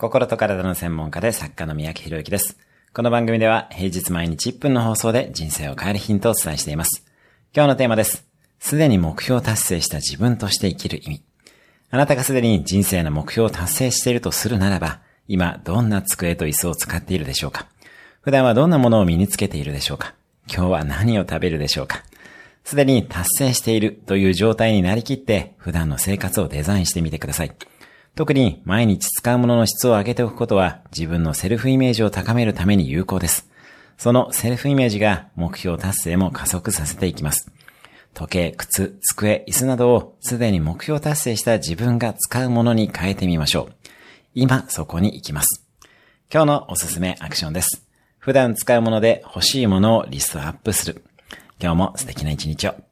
心と体の専門家で作家の三宅博之です。この番組では平日毎日1分の放送で人生を変えるヒントをお伝えしています。今日のテーマです。すでに目標を達成した自分として生きる意味。あなたがすでに人生の目標を達成しているとするならば、今どんな机と椅子を使っているでしょうか普段はどんなものを身につけているでしょうか今日は何を食べるでしょうかすでに達成しているという状態になりきって普段の生活をデザインしてみてください。特に毎日使うものの質を上げておくことは自分のセルフイメージを高めるために有効です。そのセルフイメージが目標達成も加速させていきます。時計、靴、机、椅子などをすでに目標達成した自分が使うものに変えてみましょう。今そこに行きます。今日のおすすめアクションです。普段使うもので欲しいものをリストアップする。今日も素敵な一日を。